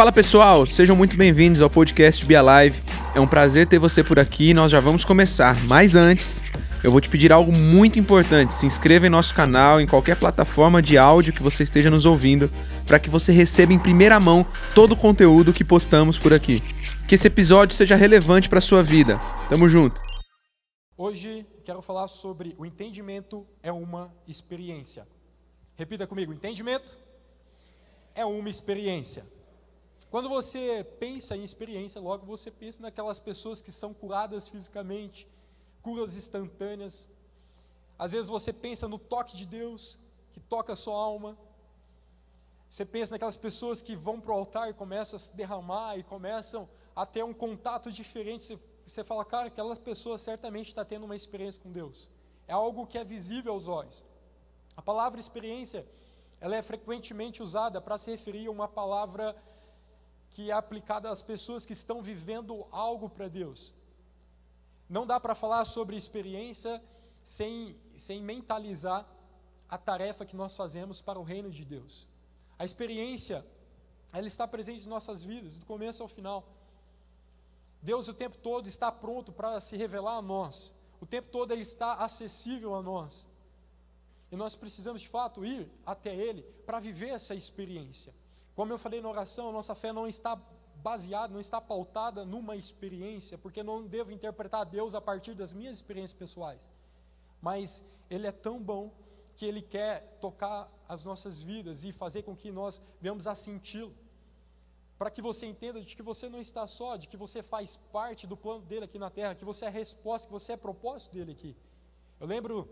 Fala pessoal, sejam muito bem-vindos ao podcast Be Alive. É um prazer ter você por aqui e nós já vamos começar. Mas antes, eu vou te pedir algo muito importante. Se inscreva em nosso canal, em qualquer plataforma de áudio que você esteja nos ouvindo, para que você receba em primeira mão todo o conteúdo que postamos por aqui. Que esse episódio seja relevante para sua vida. Tamo junto. Hoje quero falar sobre o entendimento é uma experiência. Repita comigo: entendimento é uma experiência. Quando você pensa em experiência, logo você pensa naquelas pessoas que são curadas fisicamente, curas instantâneas. Às vezes você pensa no toque de Deus, que toca a sua alma. Você pensa naquelas pessoas que vão para o altar e começam a se derramar e começam a ter um contato diferente. Você, fala, cara, aquelas pessoas certamente está tendo uma experiência com Deus. É algo que é visível aos olhos. A palavra experiência, ela é frequentemente usada para se referir a uma palavra que é aplicada às pessoas que estão vivendo algo para Deus. Não dá para falar sobre experiência sem, sem mentalizar a tarefa que nós fazemos para o reino de Deus. A experiência, ela está presente em nossas vidas, do começo ao final. Deus o tempo todo está pronto para se revelar a nós. O tempo todo ele está acessível a nós. E nós precisamos de fato ir até ele para viver essa experiência. Como eu falei na oração, nossa fé não está baseada, não está pautada numa experiência, porque não devo interpretar Deus a partir das minhas experiências pessoais. Mas Ele é tão bom que Ele quer tocar as nossas vidas e fazer com que nós venhamos a senti-lo. Para que você entenda de que você não está só, de que você faz parte do plano dele aqui na terra, que você é resposta, que você é propósito dele aqui. Eu lembro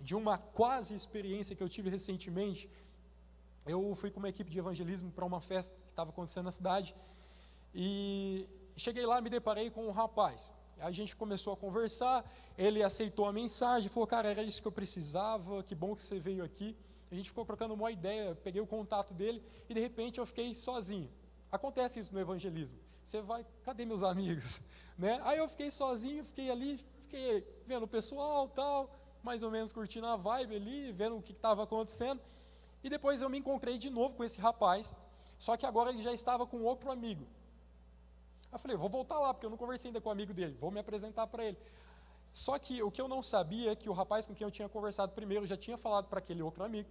de uma quase experiência que eu tive recentemente eu fui com uma equipe de evangelismo para uma festa que estava acontecendo na cidade e cheguei lá me deparei com um rapaz. A gente começou a conversar, ele aceitou a mensagem, falou, cara, era isso que eu precisava, que bom que você veio aqui. A gente ficou trocando uma ideia, peguei o contato dele e de repente eu fiquei sozinho. Acontece isso no evangelismo. Você vai, cadê meus amigos? Né? Aí eu fiquei sozinho, fiquei ali, fiquei vendo o pessoal, tal, mais ou menos curtindo a vibe ali, vendo o que estava acontecendo. E depois eu me encontrei de novo com esse rapaz, só que agora ele já estava com outro amigo. Eu falei, vou voltar lá, porque eu não conversei ainda com o amigo dele, vou me apresentar para ele. Só que o que eu não sabia é que o rapaz com quem eu tinha conversado primeiro já tinha falado para aquele outro amigo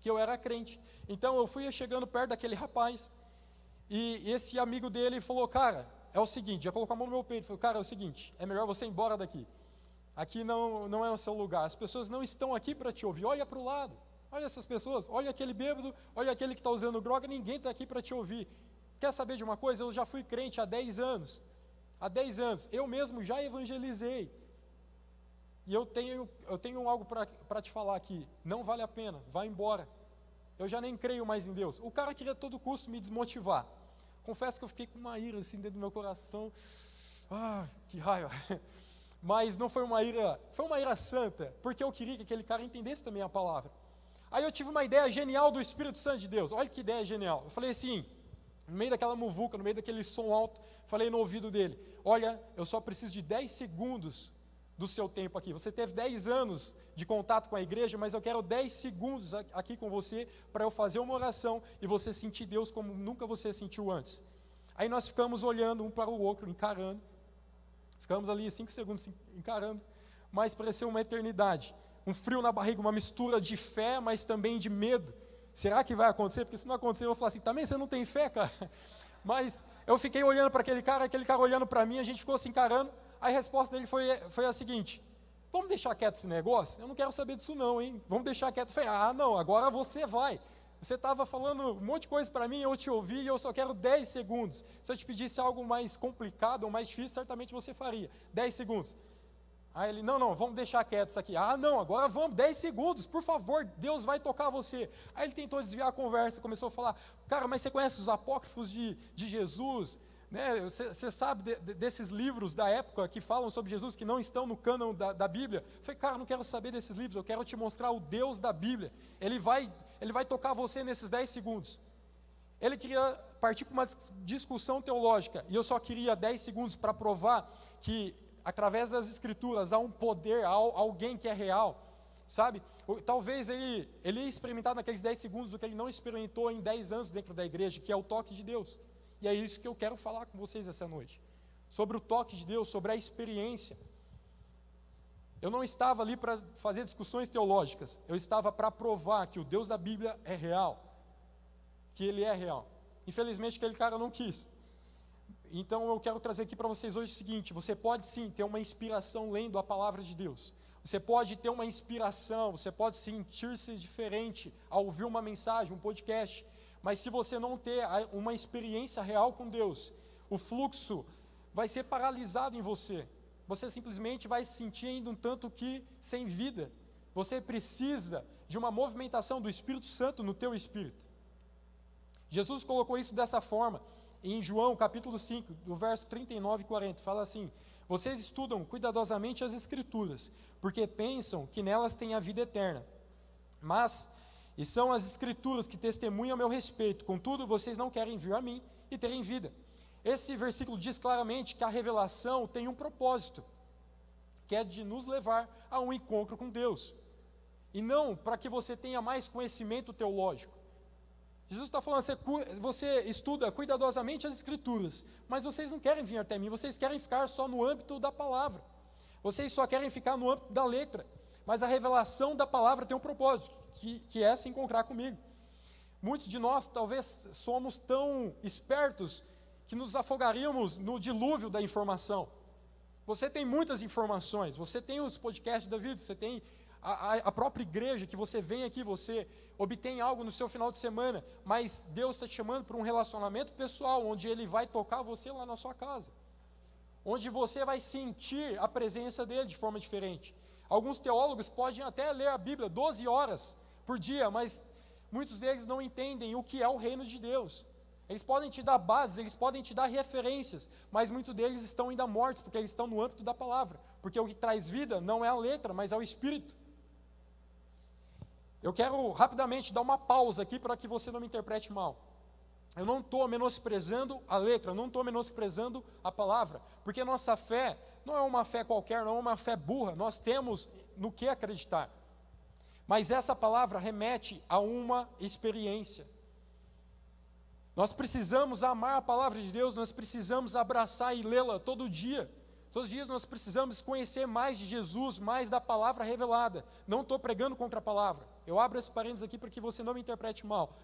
que eu era crente. Então eu fui chegando perto daquele rapaz e esse amigo dele falou: Cara, é o seguinte, já colocou a mão no meu peito, falou: Cara, é o seguinte, é melhor você ir embora daqui. Aqui não, não é o seu lugar, as pessoas não estão aqui para te ouvir, olha para o lado. Olha essas pessoas, olha aquele bêbado, olha aquele que está usando droga, ninguém está aqui para te ouvir. Quer saber de uma coisa? Eu já fui crente há 10 anos. Há 10 anos. Eu mesmo já evangelizei. E eu tenho, eu tenho algo para te falar aqui. Não vale a pena, vá embora. Eu já nem creio mais em Deus. O cara queria a todo custo me desmotivar. Confesso que eu fiquei com uma ira assim dentro do meu coração. Ah, que raiva. Mas não foi uma ira, foi uma ira santa, porque eu queria que aquele cara entendesse também a palavra. Aí eu tive uma ideia genial do Espírito Santo de Deus. Olha que ideia genial. Eu falei assim, no meio daquela muvuca, no meio daquele som alto, falei no ouvido dele: Olha, eu só preciso de 10 segundos do seu tempo aqui. Você teve 10 anos de contato com a igreja, mas eu quero 10 segundos aqui com você para eu fazer uma oração e você sentir Deus como nunca você sentiu antes. Aí nós ficamos olhando um para o outro, encarando. Ficamos ali 5 segundos encarando, mas pareceu uma eternidade um frio na barriga, uma mistura de fé, mas também de medo. Será que vai acontecer? Porque se não acontecer, eu vou falar assim, também você não tem fé, cara? Mas eu fiquei olhando para aquele cara, aquele cara olhando para mim, a gente ficou se encarando. A resposta dele foi, foi a seguinte: Vamos deixar quieto esse negócio? Eu não quero saber disso, não, hein? Vamos deixar quieto. Falei, ah, não, agora você vai. Você estava falando um monte de coisa para mim, eu te ouvi e eu só quero 10 segundos. Se eu te pedisse algo mais complicado ou mais difícil, certamente você faria. 10 segundos. Aí ele, não, não, vamos deixar quieto isso aqui. Ah, não, agora vamos, 10 segundos, por favor, Deus vai tocar você. Aí ele tentou desviar a conversa, começou a falar, cara, mas você conhece os apócrifos de, de Jesus? Né? Você, você sabe de, de, desses livros da época que falam sobre Jesus, que não estão no cânon da, da Bíblia? Eu falei, cara, não quero saber desses livros, eu quero te mostrar o Deus da Bíblia. Ele vai, ele vai tocar você nesses 10 segundos. Ele queria partir para uma discussão teológica, e eu só queria 10 segundos para provar que através das escrituras há um poder, há alguém que é real. sabe? Talvez ele, ele ia experimentar naqueles 10 segundos o que ele não experimentou em 10 anos dentro da igreja, que é o toque de Deus. E é isso que eu quero falar com vocês essa noite. Sobre o toque de Deus, sobre a experiência. Eu não estava ali para fazer discussões teológicas, eu estava para provar que o Deus da Bíblia é real, que ele é real. Infelizmente, aquele cara não quis. Então, eu quero trazer aqui para vocês hoje o seguinte: você pode sim ter uma inspiração lendo a palavra de Deus. Você pode ter uma inspiração, você pode sentir-se diferente ao ouvir uma mensagem, um podcast, mas se você não ter uma experiência real com Deus, o fluxo vai ser paralisado em você. Você simplesmente vai se sentir ainda um tanto que sem vida. Você precisa de uma movimentação do Espírito Santo no teu espírito. Jesus colocou isso dessa forma em João capítulo 5, do verso 39 e 40, fala assim: Vocês estudam cuidadosamente as Escrituras, porque pensam que nelas tem a vida eterna. Mas, e são as Escrituras que testemunham a meu respeito, contudo, vocês não querem vir a mim e terem vida. Esse versículo diz claramente que a revelação tem um propósito, que é de nos levar a um encontro com Deus, e não para que você tenha mais conhecimento teológico. Jesus está falando, você, estuda cuidadosamente as Escrituras, mas vocês não querem vir até mim, vocês querem ficar só no âmbito da palavra, vocês só querem ficar no âmbito da letra, mas a revelação da palavra tem um propósito, que, que é se encontrar comigo. Muitos de nós talvez somos tão espertos que nos afogaríamos no dilúvio da informação. Você tem muitas informações, você tem os podcasts da vida, você tem a, a, própria igreja que você vem aqui, você obtém algo no seu final de semana, mas Deus está te chamando para um relacionamento pessoal, onde Ele vai tocar você lá na sua casa, onde você vai sentir a presença dEle de forma diferente. Alguns teólogos podem até ler a Bíblia 12 horas por dia, mas muitos deles não entendem o que é o reino de Deus. Eles podem te dar bases, eles podem te dar referências, mas muitos deles estão ainda mortos, porque eles estão no âmbito da palavra. Porque o que traz vida não é a letra, mas é o espírito. Eu quero rapidamente dar uma pausa aqui para que você não me interprete mal. Eu não estou menosprezando a letra, eu não estou menosprezando a palavra, porque nossa fé não é uma fé qualquer, não é uma fé burra, nós temos no que acreditar. Mas essa palavra remete a uma experiência. Nós precisamos amar a palavra de Deus, nós precisamos abraçar e lê-la todo dia. Todos os dias nós precisamos conhecer mais de Jesus, mais da palavra revelada. Não estou pregando contra a palavra. Eu abro esse parênteses aqui para que você não me interprete mal.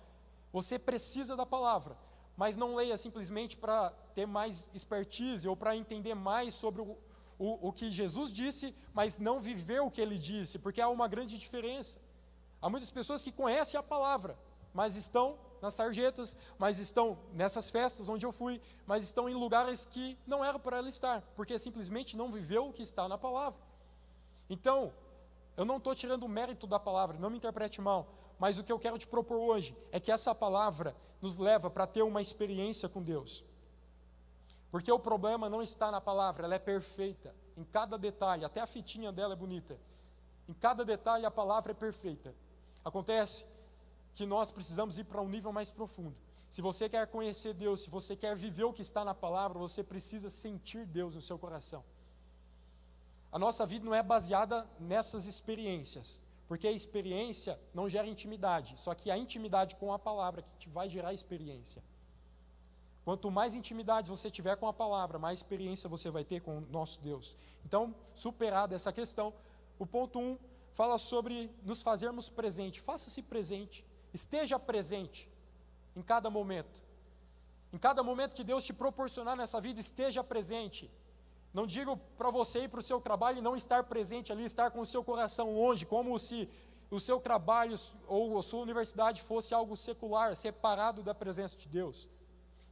Você precisa da palavra, mas não leia simplesmente para ter mais expertise ou para entender mais sobre o, o, o que Jesus disse, mas não viver o que ele disse, porque há uma grande diferença. Há muitas pessoas que conhecem a palavra, mas estão nas sarjetas, mas estão nessas festas onde eu fui, mas estão em lugares que não era para ela estar, porque simplesmente não viveu o que está na palavra. Então, eu não estou tirando o mérito da palavra, não me interprete mal, mas o que eu quero te propor hoje é que essa palavra nos leva para ter uma experiência com Deus. Porque o problema não está na palavra, ela é perfeita, em cada detalhe, até a fitinha dela é bonita. Em cada detalhe a palavra é perfeita. Acontece que nós precisamos ir para um nível mais profundo. Se você quer conhecer Deus, se você quer viver o que está na palavra, você precisa sentir Deus no seu coração. A nossa vida não é baseada nessas experiências, porque a experiência não gera intimidade, só que a intimidade com a palavra que te vai gerar experiência. Quanto mais intimidade você tiver com a palavra, mais experiência você vai ter com o nosso Deus. Então, superada essa questão, o ponto 1 um fala sobre nos fazermos presente. Faça-se presente. Esteja presente em cada momento. Em cada momento que Deus te proporcionar nessa vida, esteja presente. Não digo para você ir para o seu trabalho e não estar presente ali, estar com o seu coração longe, como se o seu trabalho ou a sua universidade fosse algo secular, separado da presença de Deus.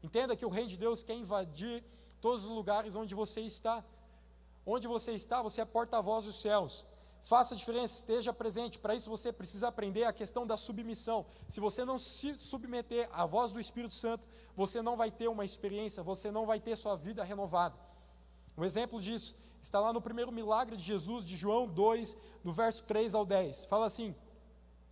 Entenda que o reino de Deus quer invadir todos os lugares onde você está. Onde você está, você é porta-voz dos céus. Faça diferença, esteja presente. Para isso você precisa aprender a questão da submissão. Se você não se submeter à voz do Espírito Santo, você não vai ter uma experiência, você não vai ter sua vida renovada. Um exemplo disso está lá no primeiro milagre de Jesus, de João 2, no verso 3 ao 10. Fala assim: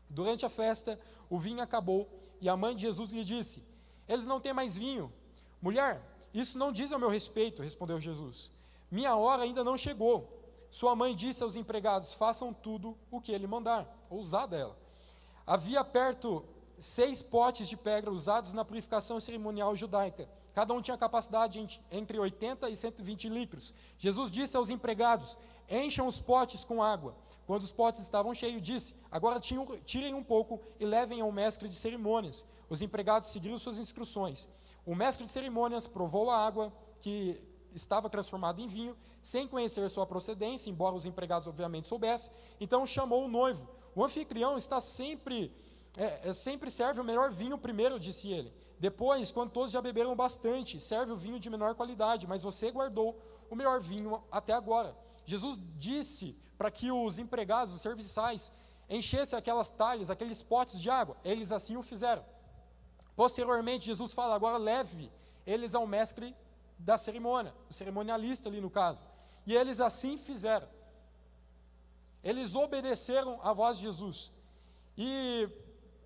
Durante a festa, o vinho acabou e a mãe de Jesus lhe disse: Eles não têm mais vinho. Mulher, isso não diz ao meu respeito, respondeu Jesus. Minha hora ainda não chegou. sua mãe disse aos empregados: façam tudo o que ele mandar. Ousada ela. Havia perto seis potes de pedra usados na purificação cerimonial judaica. Cada um tinha capacidade entre 80 e 120 litros. Jesus disse aos empregados: Encham os potes com água. Quando os potes estavam cheios, disse: Agora tirem um pouco e levem ao mestre de cerimônias. Os empregados seguiram suas instruções. O mestre de cerimônias provou a água que estava transformada em vinho, sem conhecer sua procedência, embora os empregados obviamente soubessem. Então chamou o noivo. O anfitrião está sempre, é, é, sempre serve o melhor vinho primeiro, disse ele. Depois, quando todos já beberam bastante, serve o vinho de menor qualidade, mas você guardou o melhor vinho até agora. Jesus disse para que os empregados, os serviçais, enchessem aquelas talhas, aqueles potes de água. Eles assim o fizeram. Posteriormente, Jesus fala: agora leve eles ao mestre da cerimônia, o cerimonialista ali no caso. E eles assim fizeram. Eles obedeceram à voz de Jesus. E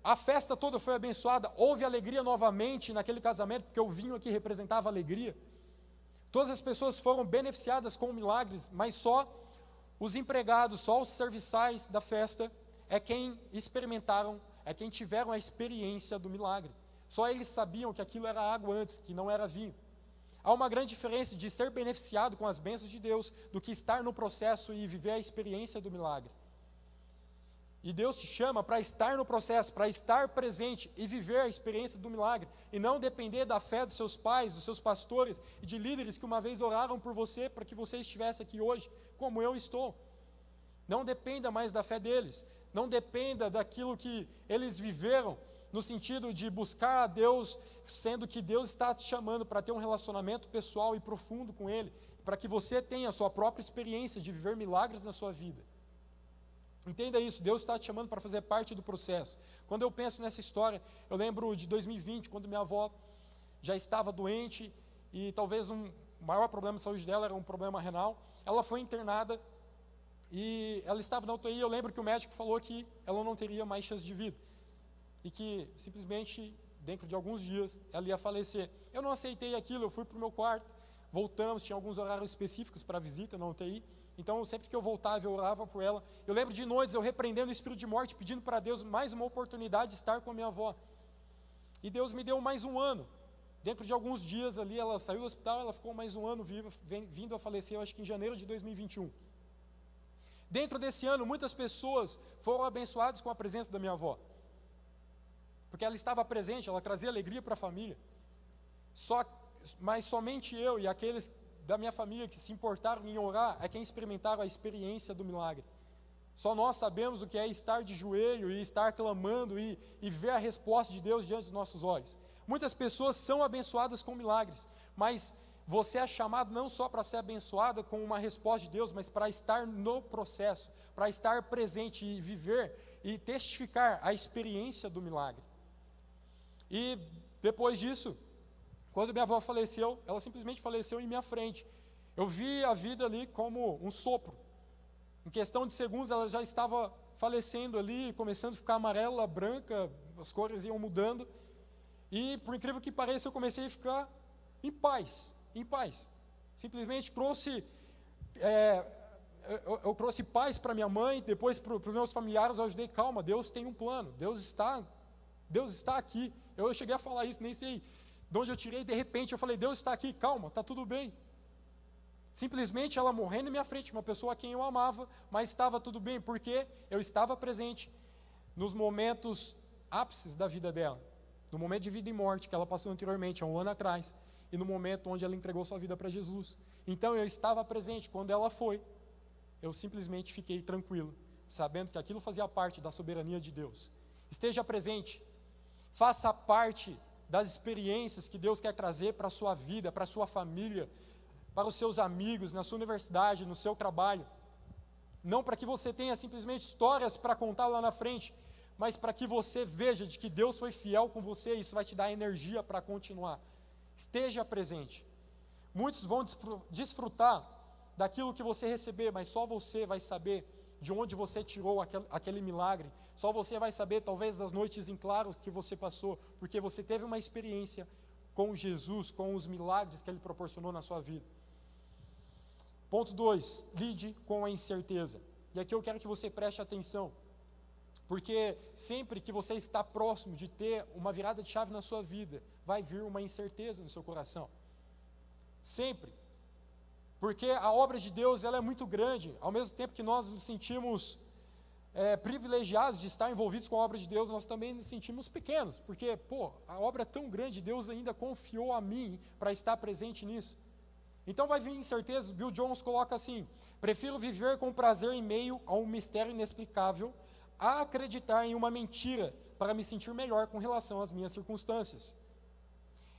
a festa toda foi abençoada, houve alegria novamente naquele casamento, porque o vinho aqui representava alegria. Todas as pessoas foram beneficiadas com milagres, mas só os empregados, só os serviçais da festa é quem experimentaram, é quem tiveram a experiência do milagre. Só eles sabiam que aquilo era água antes, que não era vinho. Há uma grande diferença de ser beneficiado com as bênçãos de Deus do que estar no processo e viver a experiência do milagre. E Deus te chama para estar no processo, para estar presente e viver a experiência do milagre, e não depender da fé dos seus pais, dos seus pastores e de líderes que uma vez oraram por você para que você estivesse aqui hoje, como eu estou. Não dependa mais da fé deles, não dependa daquilo que eles viveram, no sentido de buscar a Deus, sendo que Deus está te chamando para ter um relacionamento pessoal e profundo com Ele, para que você tenha a sua própria experiência de viver milagres na sua vida. Entenda isso, Deus está te chamando para fazer parte do processo. Quando eu penso nessa história, eu lembro de 2020, quando minha avó já estava doente e talvez um maior problema de saúde dela era um problema renal. Ela foi internada e ela estava na UTI. Eu lembro que o médico falou que ela não teria mais chance de vida e que simplesmente dentro de alguns dias ela ia falecer. Eu não aceitei aquilo, eu fui para o meu quarto, voltamos, tinha alguns horários específicos para visita na UTI, então sempre que eu voltava eu orava por ela. Eu lembro de noites eu repreendendo o espírito de morte, pedindo para Deus mais uma oportunidade de estar com a minha avó. E Deus me deu mais um ano. Dentro de alguns dias ali, ela saiu do hospital, ela ficou mais um ano viva, vindo a falecer, eu acho que em janeiro de 2021. Dentro desse ano, muitas pessoas foram abençoadas com a presença da minha avó porque ela estava presente, ela trazia alegria para a família. Só, mas somente eu e aqueles da minha família que se importaram em orar é quem experimentaram a experiência do milagre. Só nós sabemos o que é estar de joelho e estar clamando e, e ver a resposta de Deus diante dos nossos olhos. Muitas pessoas são abençoadas com milagres, mas você é chamado não só para ser abençoada com uma resposta de Deus, mas para estar no processo, para estar presente e viver e testificar a experiência do milagre. E depois disso, quando minha avó faleceu, ela simplesmente faleceu em minha frente. Eu vi a vida ali como um sopro. Em questão de segundos, ela já estava falecendo ali, começando a ficar amarela, branca, as cores iam mudando. E, por incrível que pareça, eu comecei a ficar em paz, em paz. Simplesmente trouxe, é, eu, eu, trouxe paz para minha mãe, depois para os meus familiares, eu ajudei, calma, Deus tem um plano, Deus está, Deus está aqui. Eu cheguei a falar isso, nem sei de onde eu tirei, de repente eu falei, Deus está aqui, calma, está tudo bem. Simplesmente ela morrendo na minha frente, uma pessoa a quem eu amava, mas estava tudo bem, porque eu estava presente nos momentos ápices da vida dela, no momento de vida e morte que ela passou anteriormente, há um ano atrás, e no momento onde ela entregou sua vida para Jesus. Então eu estava presente quando ela foi, eu simplesmente fiquei tranquilo, sabendo que aquilo fazia parte da soberania de Deus. Esteja presente Faça parte das experiências que Deus quer trazer para a sua vida, para a sua família, para os seus amigos, na sua universidade, no seu trabalho. Não para que você tenha simplesmente histórias para contar lá na frente, mas para que você veja de que Deus foi fiel com você, isso vai te dar energia para continuar. Esteja presente. Muitos vão desfrutar daquilo que você receber, mas só você vai saber de onde você tirou aquele, aquele, milagre. Só você vai saber, talvez, das noites em claro que você passou, porque você teve uma experiência com Jesus, com os milagres que Ele proporcionou na sua vida. Ponto 2, lide com a incerteza. E aqui eu quero que você preste atenção, porque sempre que você está próximo de ter uma virada de chave na sua vida, vai vir uma incerteza no seu coração. Sempre. Porque a obra de Deus ela é muito grande, ao mesmo tempo que nós nos sentimos é, privilegiados de estar envolvidos com a obra de Deus, nós também nos sentimos pequenos, porque, pô, a obra é tão grande, Deus ainda confiou a mim para estar presente nisso. Então vai vir incerteza, Bill Jones coloca assim: prefiro viver com prazer em meio a um mistério inexplicável, a acreditar em uma mentira para me sentir melhor com relação às minhas circunstâncias.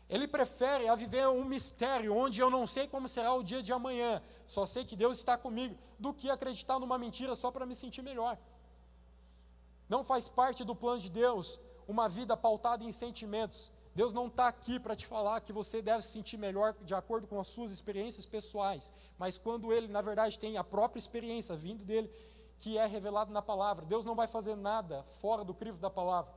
Ele prefere a viver um mistério onde eu não sei como será o dia de amanhã, só sei que Deus está comigo, do que acreditar numa mentira só para me sentir melhor. Não faz parte do plano de Deus uma vida pautada em sentimentos. Deus não está aqui para te falar que você deve se sentir melhor de acordo com as suas experiências pessoais, mas quando Ele, na verdade, tem a própria experiência vindo dele, que é revelado na palavra. Deus não vai fazer nada fora do crivo da palavra.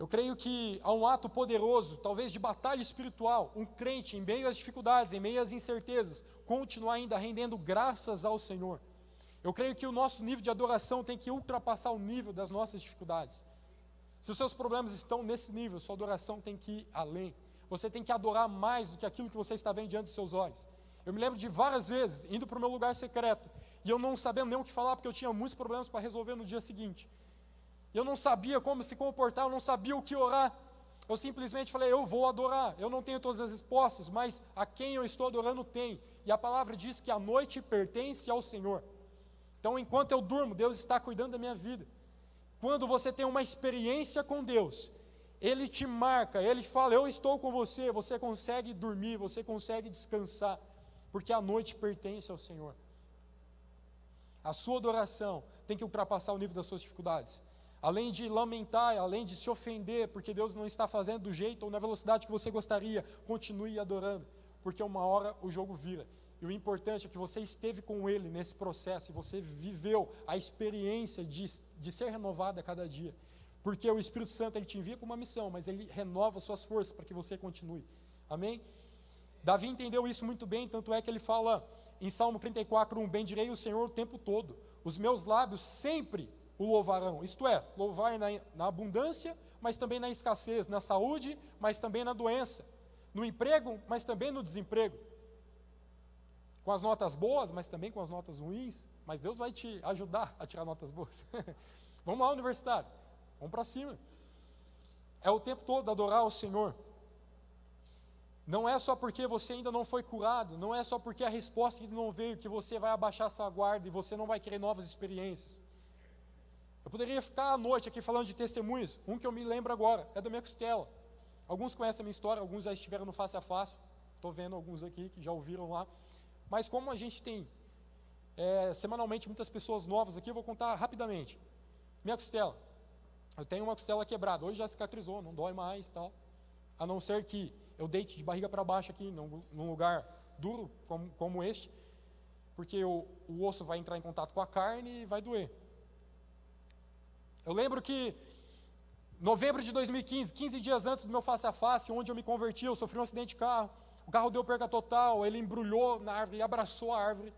Eu creio que há um ato poderoso, talvez de batalha espiritual, um crente em meio às dificuldades, em meio às incertezas, continuar ainda rendendo graças ao Senhor. Eu creio que o nosso nível de adoração tem que ultrapassar o nível das nossas dificuldades. Se os seus problemas estão nesse nível, sua adoração tem que ir além. Você tem que adorar mais do que aquilo que você está vendo diante dos seus olhos. Eu me lembro de várias vezes indo para o meu lugar secreto e eu não sabendo nem o que falar porque eu tinha muitos problemas para resolver no dia seguinte. Eu não sabia como se comportar, eu não sabia o que orar. Eu simplesmente falei, eu vou adorar. Eu não tenho todas as respostas, mas a quem eu estou adorando tem. E a palavra diz que a noite pertence ao Senhor. Então, enquanto eu durmo, Deus está cuidando da minha vida. Quando você tem uma experiência com Deus, Ele te marca, Ele fala, eu estou com você, você consegue dormir, você consegue descansar, porque a noite pertence ao Senhor. A sua adoração tem que ultrapassar o nível das suas dificuldades além de lamentar, além de se ofender, porque Deus não está fazendo do jeito ou na velocidade que você gostaria, continue adorando, porque uma hora o jogo vira. E o importante é que você esteve com Ele nesse processo e você viveu a experiência de, de ser renovado a cada dia. Porque o Espírito Santo ele te envia para uma missão, mas ele renova suas forças para que você continue. Amém? Davi entendeu isso muito bem, tanto é que ele fala em Salmo 34, 1: Bendirei o Senhor o tempo todo, os meus lábios sempre o louvarão. Isto é, louvar na, na abundância, mas também na escassez, na saúde, mas também na doença, no emprego, mas também no desemprego. Com as notas boas, mas também com as notas ruins, mas Deus vai te ajudar a tirar notas boas. Vamos lá, universitário, vamos para cima. É o tempo todo adorar o Senhor. Não é só porque você ainda não foi curado, não é só porque a resposta ainda não veio que você vai abaixar sua guarda e você não vai querer novas experiências. Eu poderia ficar à noite aqui falando de testemunhos. Um que eu me lembro agora é da minha costela. Alguns conhecem a minha história, alguns já estiveram no face a face. Estou vendo alguns aqui que já ouviram lá. Mas como a gente tem é, semanalmente muitas pessoas novas aqui, eu vou contar rapidamente. Minha costela. Eu tenho uma costela quebrada. Hoje já cicatrizou, não dói mais tal. A não ser que eu deite de barriga para baixo aqui, num, num lugar duro como, como este, porque o, o osso vai entrar em contato com a carne e vai doer. Eu lembro que novembro de 2015, 15 dias antes do meu face a face, onde eu me converti, eu sofri um acidente de carro. O carro deu perca total, ele embrulhou na árvore, ele abraçou a árvore.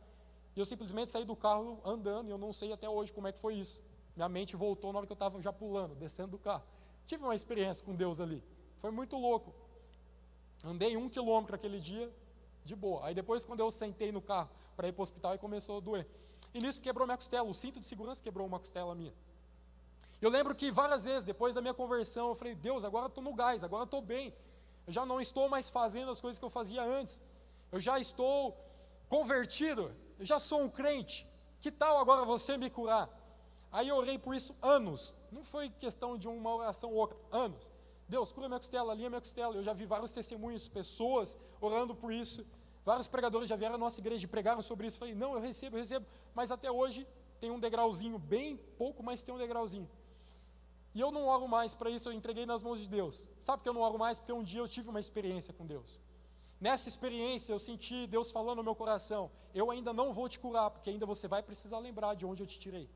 E eu simplesmente saí do carro andando, e eu não sei até hoje como é que foi isso. Minha mente voltou na hora que eu estava já pulando, descendo do carro. Tive uma experiência com Deus ali. Foi muito louco. Andei um quilômetro aquele dia, de boa. Aí depois, quando eu sentei no carro para ir para o hospital, aí começou a doer. E nisso quebrou minha costela. O cinto de segurança quebrou uma costela minha. Eu lembro que várias vezes, depois da minha conversão, eu falei, Deus, agora estou no gás, agora estou bem. Eu já não estou mais fazendo as coisas que eu fazia antes. Eu já estou convertido, eu já sou um crente. Que tal agora você me curar? Aí eu orei por isso anos. Não foi questão de uma oração ou outra, anos. Deus, cura minha costela, alinha minha costela. Eu já vi vários testemunhos, pessoas orando por isso. Vários pregadores já vieram à nossa igreja e pregaram sobre isso. Falei, não, eu recebo, eu recebo. Mas até hoje tem um degrauzinho, bem pouco, mas tem um degrauzinho. E eu não oro mais para isso, eu entreguei nas mãos de Deus. Sabe que eu não oro mais? Porque um dia eu tive uma experiência com Deus. Nessa experiência eu senti Deus falando no meu coração: eu ainda não vou te curar, porque ainda você vai precisar lembrar de onde eu te tirei.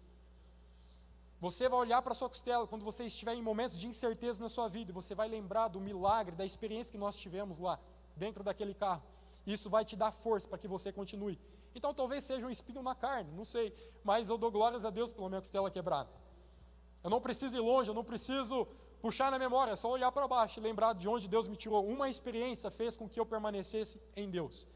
Você vai olhar para sua costela quando você estiver em momentos de incerteza na sua vida, você vai lembrar do milagre, da experiência que nós tivemos lá, dentro daquele carro. Isso vai te dar força para que você continue. Então talvez seja um espinho na carne, não sei, mas eu dou glórias a Deus pela minha costela quebrada. Eu não preciso ir longe, eu não preciso puxar na memória, é só olhar para baixo e lembrar de onde Deus me tirou. Uma experiência fez com que eu permanecesse em Deus.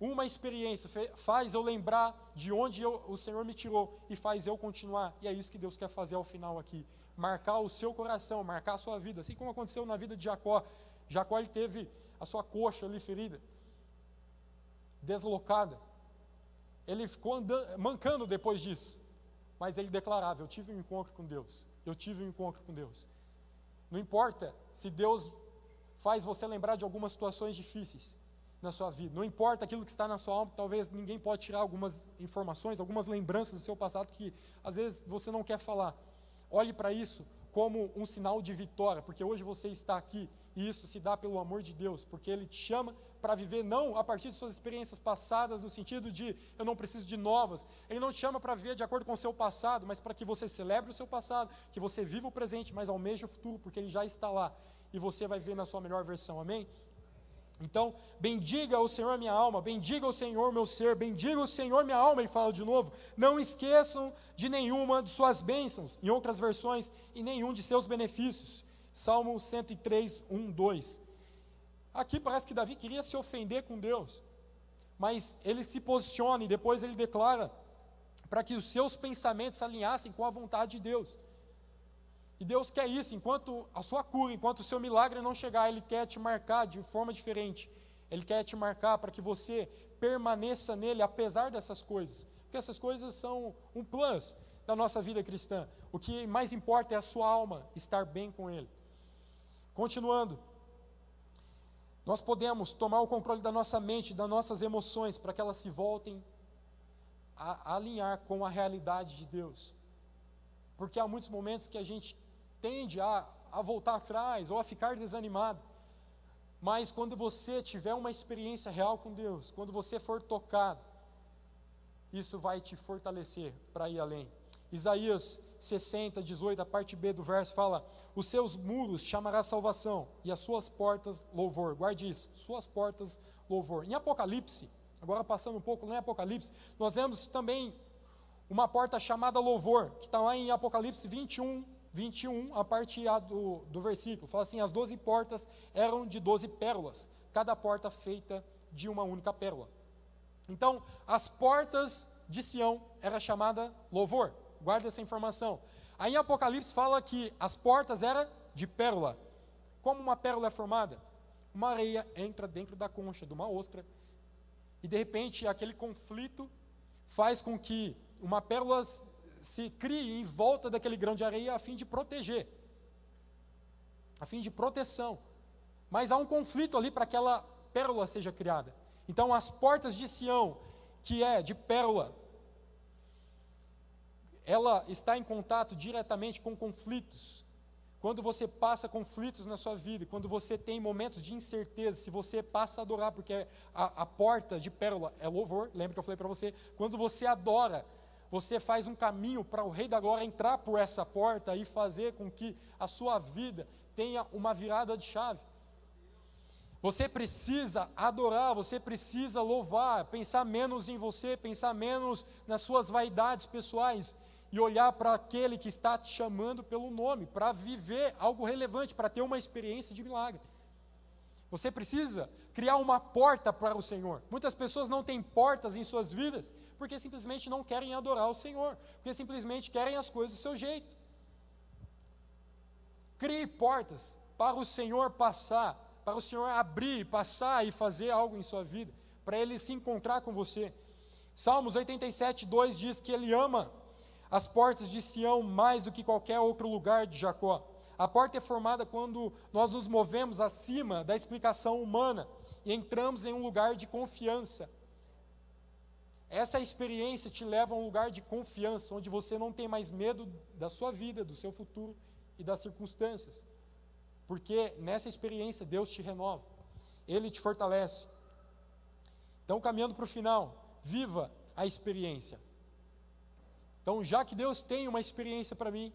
Uma experiência faz eu lembrar de onde eu, o Senhor me tirou e faz eu continuar. E é isso que Deus quer fazer ao final aqui. Marcar o seu coração, marcar a sua vida. Assim como aconteceu na vida de Jacó. Jacó ele teve a sua coxa ali ferida, deslocada. Ele ficou andando, mancando depois disso. Mas ele declarava: Eu tive um encontro com Deus. Eu tive um encontro com Deus. Não importa se Deus faz você lembrar de algumas situações difíceis na sua vida. Não importa aquilo que está na sua alma, talvez ninguém pode tirar algumas informações, algumas lembranças do seu passado que às vezes você não quer falar. Olhe para isso como um sinal de vitória, porque hoje você está aqui e isso se dá pelo amor de Deus, porque Ele te chama para viver não a partir de suas experiências passadas, no sentido de eu não preciso de novas. Ele não te chama para viver de acordo com o seu passado, mas para que você celebre o seu passado, que você viva o presente, mas almeje o futuro, porque Ele já está lá e você vai ver na sua melhor versão. Amém? Então, bendiga o Senhor minha alma, bendiga o Senhor meu ser, bendiga o Senhor minha alma, ele fala de novo. Não esqueçam de nenhuma de suas bênçãos, em outras versões, e nenhum de seus benefícios. Salmo 103, 1, 2. Aqui parece que Davi queria se ofender com Deus, mas ele se posiciona e depois ele declara para que os seus pensamentos se alinhassem com a vontade de Deus. E Deus quer isso, enquanto a sua cura, enquanto o seu milagre não chegar, Ele quer te marcar de forma diferente. Ele quer te marcar para que você permaneça nele, apesar dessas coisas. Porque essas coisas são um plus da nossa vida cristã. O que mais importa é a sua alma estar bem com Ele. Continuando, nós podemos tomar o controle da nossa mente, das nossas emoções, para que elas se voltem a, alinhar com a realidade de Deus. Porque há muitos momentos que a gente tende a, a voltar atrás ou a ficar desanimado. Mas quando você tiver uma experiência real com Deus, quando você for tocado, isso vai te fortalecer para ir além. Isaías 60, 18, a parte B do verso fala: Os seus muros chamará salvação, e as suas portas louvor. Guarde isso, suas portas louvor. Em Apocalipse, agora passando um pouco em Apocalipse, nós vemos também uma porta chamada louvor, que está lá em Apocalipse 21, 21, a parte A do, do versículo, fala assim: as doze portas eram de doze pérolas, cada porta feita de uma única pérola. Então, as portas de Sião era chamada louvor, guarda essa informação. Aí em Apocalipse fala que as portas eram de pérola. Como uma pérola é formada? Uma areia entra dentro da concha de uma ostra, e de repente aquele conflito faz com que uma pérola se crie em volta daquele grão de areia a fim de proteger, a fim de proteção. Mas há um conflito ali para que aquela pérola seja criada. Então, as portas de Sião, que é de pérola, ela está em contato diretamente com conflitos. Quando você passa conflitos na sua vida, quando você tem momentos de incerteza, se você passa a adorar, porque a, a porta de pérola é louvor, lembra que eu falei para você? Quando você adora, você faz um caminho para o Rei da Glória entrar por essa porta e fazer com que a sua vida tenha uma virada de chave. Você precisa adorar, você precisa louvar, pensar menos em você, pensar menos nas suas vaidades pessoais e olhar para aquele que está te chamando pelo nome, para viver algo relevante, para ter uma experiência de milagre. Você precisa criar uma porta para o Senhor. Muitas pessoas não têm portas em suas vidas porque simplesmente não querem adorar o Senhor, porque simplesmente querem as coisas do seu jeito. Crie portas para o Senhor passar, para o Senhor abrir, passar e fazer algo em sua vida, para Ele se encontrar com você. Salmos 87, 2 diz que Ele ama as portas de Sião mais do que qualquer outro lugar de Jacó. A porta é formada quando nós nos movemos acima da explicação humana e entramos em um lugar de confiança. Essa experiência te leva a um lugar de confiança, onde você não tem mais medo da sua vida, do seu futuro e das circunstâncias. Porque nessa experiência Deus te renova, Ele te fortalece. Então, caminhando para o final, viva a experiência. Então, já que Deus tem uma experiência para mim,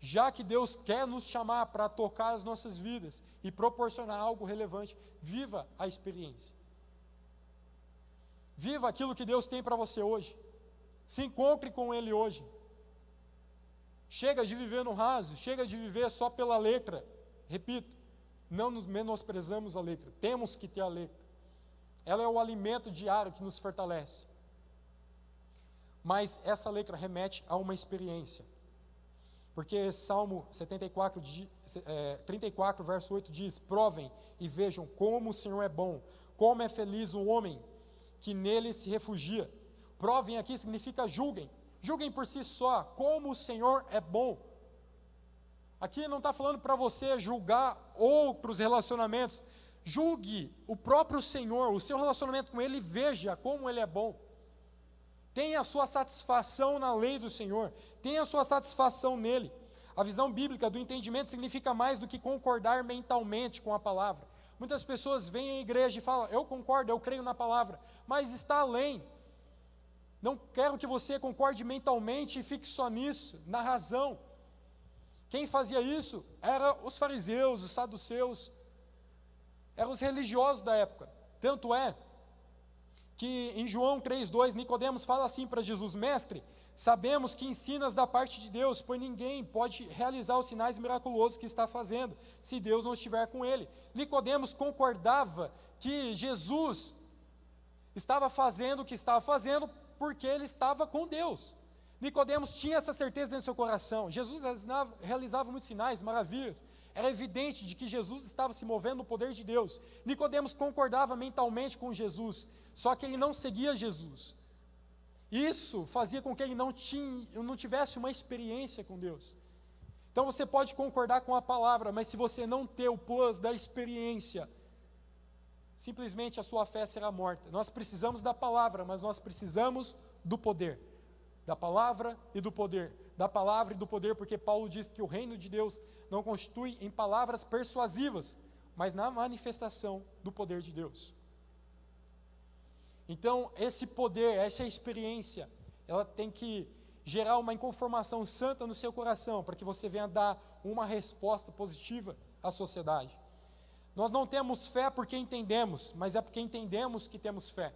já que Deus quer nos chamar para tocar as nossas vidas e proporcionar algo relevante, viva a experiência. Viva aquilo que Deus tem para você hoje. Se encontre com Ele hoje. Chega de viver no raso, chega de viver só pela letra. Repito, não nos menosprezamos a letra, temos que ter a letra. Ela é o alimento diário que nos fortalece. Mas essa letra remete a uma experiência. Porque Salmo 74, é, 34, verso 8 diz: Provem e vejam como o Senhor é bom, como é feliz o homem que nele se refugia. Provem aqui significa julguem. Julguem por si só, como o Senhor é bom. Aqui não está falando para você julgar outros relacionamentos. Julgue o próprio Senhor, o seu relacionamento com Ele, veja como Ele é bom. Tenha a sua satisfação na lei do Senhor, tenha a sua satisfação nele. A visão bíblica do entendimento significa mais do que concordar mentalmente com a palavra. Muitas pessoas vêm à igreja e falam: Eu concordo, eu creio na palavra, mas está além. Não quero que você concorde mentalmente e fique só nisso, na razão. Quem fazia isso eram os fariseus, os saduceus, eram os religiosos da época. Tanto é que em João 3,2, Nicodemos fala assim para Jesus: Mestre, Sabemos que ensinas da parte de Deus, pois ninguém pode realizar os sinais miraculosos que está fazendo, se Deus não estiver com ele. Nicodemos concordava que Jesus estava fazendo o que estava fazendo porque ele estava com Deus. Nicodemos tinha essa certeza dentro do seu coração. Jesus realizava, realizava muitos sinais, maravilhas. Era evidente de que Jesus estava se movendo no poder de Deus. Nicodemos concordava mentalmente com Jesus, só que ele não seguia Jesus. Isso fazia com que ele não, tinha, não tivesse uma experiência com Deus. Então você pode concordar com a palavra, mas se você não ter o plus da experiência, simplesmente a sua fé será morta. Nós precisamos da palavra, mas nós precisamos do poder. Da palavra e do poder. Da palavra e do poder, porque Paulo diz que o reino de Deus não constitui em palavras persuasivas, mas na manifestação do poder de Deus. Então, esse poder, essa experiência, ela tem que gerar uma inconformação santa no seu coração, para que você venha dar uma resposta positiva à sociedade. Nós não temos fé porque entendemos, mas é porque entendemos que temos fé.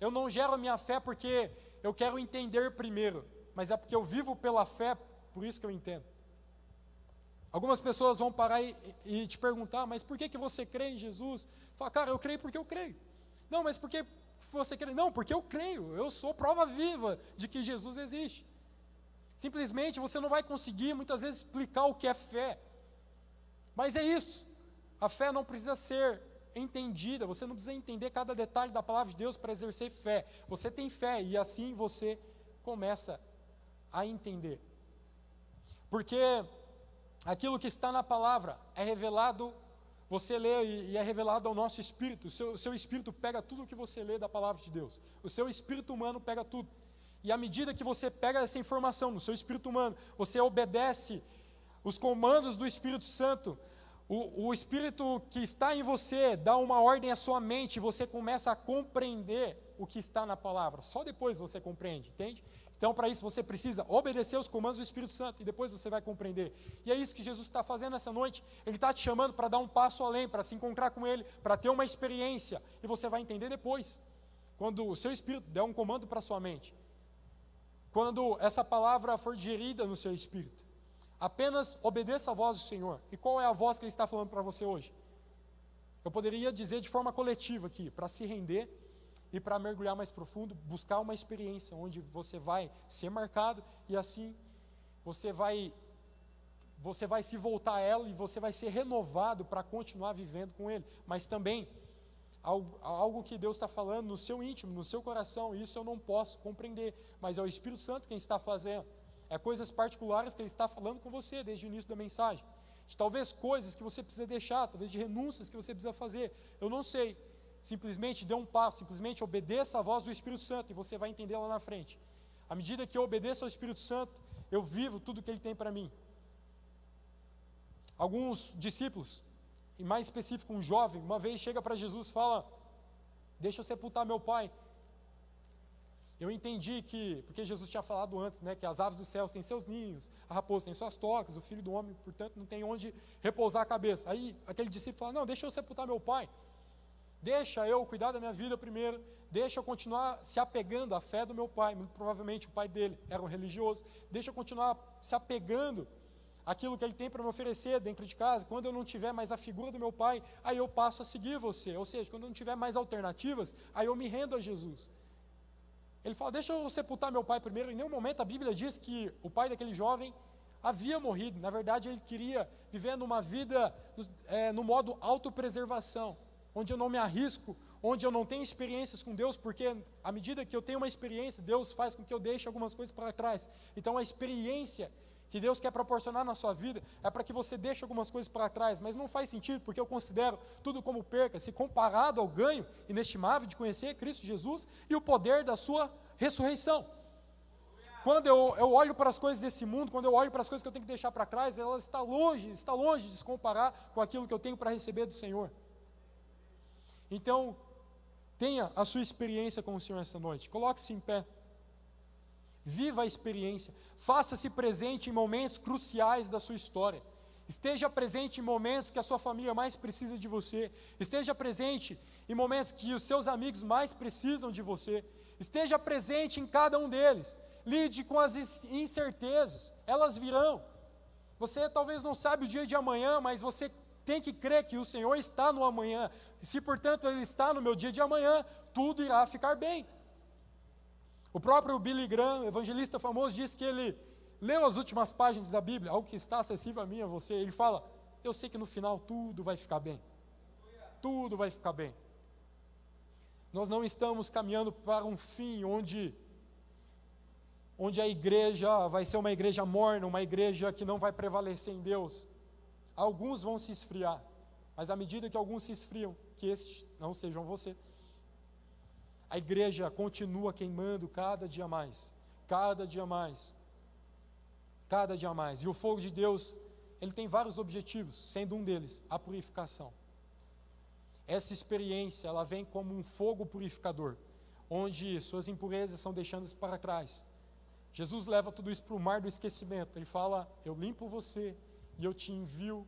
Eu não gero a minha fé porque eu quero entender primeiro, mas é porque eu vivo pela fé, por isso que eu entendo. Algumas pessoas vão parar e, e te perguntar, mas por que, que você crê em Jesus? Fala, cara, eu creio porque eu creio. Não, mas por que você crê? Não, porque eu creio, eu sou prova viva de que Jesus existe. Simplesmente você não vai conseguir muitas vezes explicar o que é fé. Mas é isso. A fé não precisa ser entendida, você não precisa entender cada detalhe da palavra de Deus para exercer fé. Você tem fé e assim você começa a entender. Porque aquilo que está na palavra é revelado você lê e é revelado ao nosso espírito. O seu, o seu espírito pega tudo o que você lê da palavra de Deus. O seu espírito humano pega tudo. E à medida que você pega essa informação no seu espírito humano, você obedece os comandos do Espírito Santo. O, o Espírito que está em você dá uma ordem à sua mente, e você começa a compreender o que está na palavra. Só depois você compreende, entende? Então, para isso, você precisa obedecer os comandos do Espírito Santo e depois você vai compreender. E é isso que Jesus está fazendo essa noite. Ele está te chamando para dar um passo além, para se encontrar com Ele, para ter uma experiência. E você vai entender depois, quando o seu Espírito der um comando para a sua mente. Quando essa palavra for digerida no seu espírito. Apenas obedeça a voz do Senhor. E qual é a voz que Ele está falando para você hoje? Eu poderia dizer de forma coletiva aqui, para se render e para mergulhar mais profundo, buscar uma experiência onde você vai ser marcado e assim você vai você vai se voltar a ela e você vai ser renovado para continuar vivendo com ele. Mas também algo, algo que Deus está falando no seu íntimo, no seu coração, isso eu não posso compreender, mas é o Espírito Santo quem está fazendo. É coisas particulares que ele está falando com você desde o início da mensagem. De talvez coisas que você precisa deixar, talvez de renúncias que você precisa fazer. Eu não sei, simplesmente dê um passo, simplesmente obedeça a voz do Espírito Santo e você vai entender lá na frente. À medida que eu obedeço ao Espírito Santo, eu vivo tudo que ele tem para mim. Alguns discípulos, e mais específico um jovem, uma vez chega para Jesus e fala: Deixa eu sepultar meu pai. Eu entendi que, porque Jesus tinha falado antes, né, que as aves dos céus têm seus ninhos, a raposa tem suas tocas, o filho do homem, portanto, não tem onde repousar a cabeça. Aí aquele discípulo fala: Não, deixa eu sepultar meu pai. Deixa eu cuidar da minha vida primeiro, deixa eu continuar se apegando à fé do meu pai, muito provavelmente o pai dele era um religioso, deixa eu continuar se apegando àquilo que ele tem para me oferecer dentro de casa. Quando eu não tiver mais a figura do meu pai, aí eu passo a seguir você. Ou seja, quando eu não tiver mais alternativas, aí eu me rendo a Jesus. Ele fala: Deixa eu sepultar meu pai primeiro. Em nenhum momento a Bíblia diz que o pai daquele jovem havia morrido. Na verdade, ele queria viver numa vida é, no modo autopreservação, onde eu não me arrisco, onde eu não tenho experiências com Deus, porque à medida que eu tenho uma experiência, Deus faz com que eu deixe algumas coisas para trás. Então, a experiência que Deus quer proporcionar na sua vida é para que você deixe algumas coisas para trás, mas não faz sentido, porque eu considero tudo como perca, se comparado ao ganho inestimável de conhecer Cristo Jesus e o poder da sua ressurreição. Quando eu, eu olho para as coisas desse mundo, quando eu olho para as coisas que eu tenho que deixar para trás, ela está longe, está longe de se comparar com aquilo que eu tenho para receber do Senhor. Então, tenha a sua experiência com o Senhor esta noite. Coloque-se em pé. Viva a experiência. Faça-se presente em momentos cruciais da sua história. Esteja presente em momentos que a sua família mais precisa de você. Esteja presente em momentos que os seus amigos mais precisam de você. Esteja presente em cada um deles. Lide com as incertezas, elas virão. Você talvez não sabe o dia de amanhã, mas você tem que crer que o Senhor está no amanhã. Se, portanto, Ele está no meu dia de amanhã, tudo irá ficar bem. O próprio Billy Graham, evangelista famoso, diz que ele leu as últimas páginas da Bíblia, algo que está acessível a mim a você. Ele fala: Eu sei que no final tudo vai ficar bem. Tudo vai ficar bem. Nós não estamos caminhando para um fim onde onde a igreja vai ser uma igreja morna, uma igreja que não vai prevalecer em Deus. Alguns vão se esfriar, mas à medida que alguns se esfriam, que esses não sejam você a igreja continua queimando cada dia mais, cada dia mais, cada dia mais. E o fogo de Deus, ele tem vários objetivos, sendo um deles a purificação. Essa experiência, ela vem como um fogo purificador, onde suas impurezas são deixadas para trás. Jesus leva tudo isso para o mar do esquecimento. Ele fala: Eu limpo você e eu te envio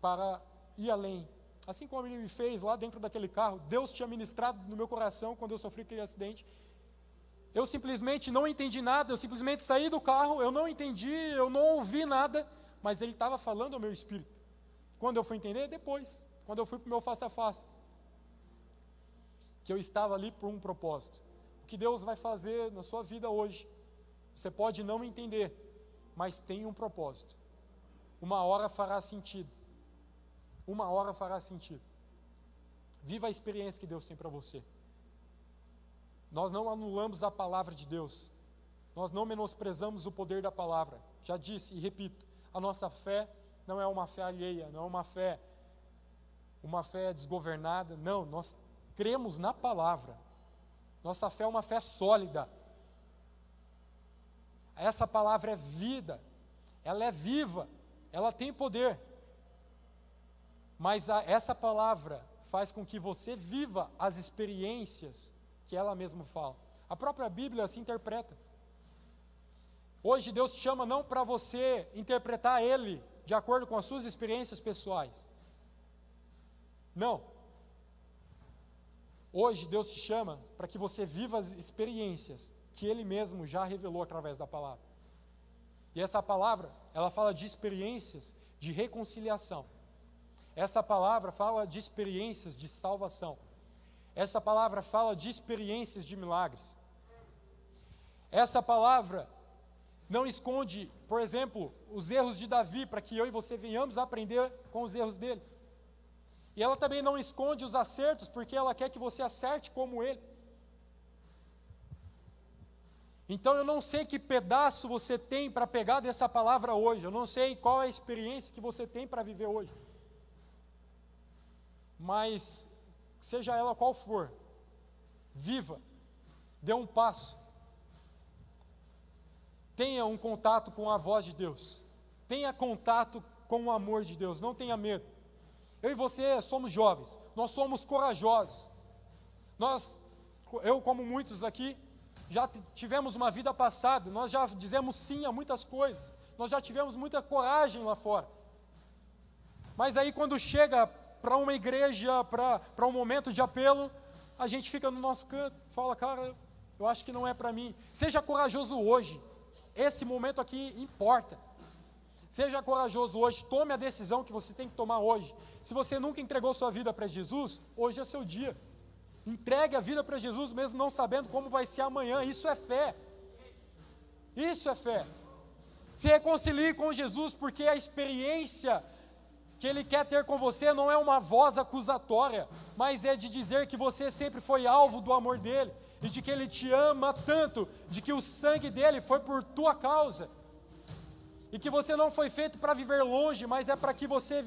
para ir além, Assim como ele me fez lá dentro daquele carro, Deus tinha ministrado no meu coração quando eu sofri aquele acidente. Eu simplesmente não entendi nada, eu simplesmente saí do carro, eu não entendi, eu não ouvi nada, mas ele estava falando ao meu espírito. Quando eu fui entender? Depois, quando eu fui para o meu face a face. Que eu estava ali por um propósito. O que Deus vai fazer na sua vida hoje, você pode não entender, mas tem um propósito. Uma hora fará sentido uma hora fará sentido. Viva a experiência que Deus tem para você. Nós não anulamos a palavra de Deus. Nós não menosprezamos o poder da palavra. Já disse e repito, a nossa fé não é uma fé alheia, não é uma fé uma fé desgovernada. Não, nós cremos na palavra. Nossa fé é uma fé sólida. Essa palavra é vida. Ela é viva. Ela tem poder. Mas a, essa palavra faz com que você viva as experiências que ela mesma fala. A própria Bíblia se interpreta. Hoje Deus te chama não para você interpretar Ele de acordo com as suas experiências pessoais. Não. Hoje Deus te chama para que você viva as experiências que Ele mesmo já revelou através da palavra. E essa palavra, ela fala de experiências de reconciliação. Essa palavra fala de experiências de salvação. Essa palavra fala de experiências de milagres. Essa palavra não esconde, por exemplo, os erros de Davi, para que eu e você venhamos aprender com os erros dele. E ela também não esconde os acertos, porque ela quer que você acerte como ele. Então eu não sei que pedaço você tem para pegar dessa palavra hoje, eu não sei qual é a experiência que você tem para viver hoje mas seja ela qual for, viva, dê um passo, tenha um contato com a voz de Deus, tenha contato com o amor de Deus, não tenha medo. Eu e você somos jovens, nós somos corajosos. Nós, eu como muitos aqui, já tivemos uma vida passada, nós já dizemos sim a muitas coisas, nós já tivemos muita coragem lá fora. Mas aí quando chega para uma igreja, para um momento de apelo, a gente fica no nosso canto, fala, cara, eu acho que não é para mim. Seja corajoso hoje, esse momento aqui importa. Seja corajoso hoje, tome a decisão que você tem que tomar hoje. Se você nunca entregou sua vida para Jesus, hoje é seu dia. Entregue a vida para Jesus, mesmo não sabendo como vai ser amanhã. Isso é fé. Isso é fé. Se reconcilie com Jesus, porque a experiência que Ele quer ter com você não é uma voz acusatória, mas é de dizer que você sempre foi alvo do amor dEle, e de que Ele te ama tanto, de que o sangue dEle foi por tua causa, e que você não foi feito para viver longe, mas é para que você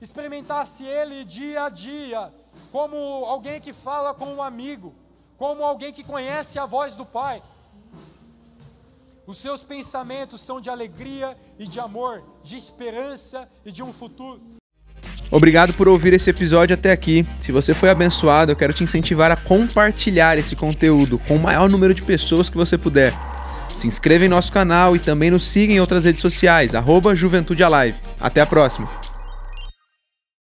experimentasse Ele dia a dia, como alguém que fala com um amigo, como alguém que conhece a voz do Pai. Os seus pensamentos são de alegria e de amor, de esperança e de um futuro. Obrigado por ouvir esse episódio até aqui. Se você foi abençoado, eu quero te incentivar a compartilhar esse conteúdo com o maior número de pessoas que você puder. Se inscreva em nosso canal e também nos siga em outras redes sociais, arroba Juventude Alive. Até a próxima!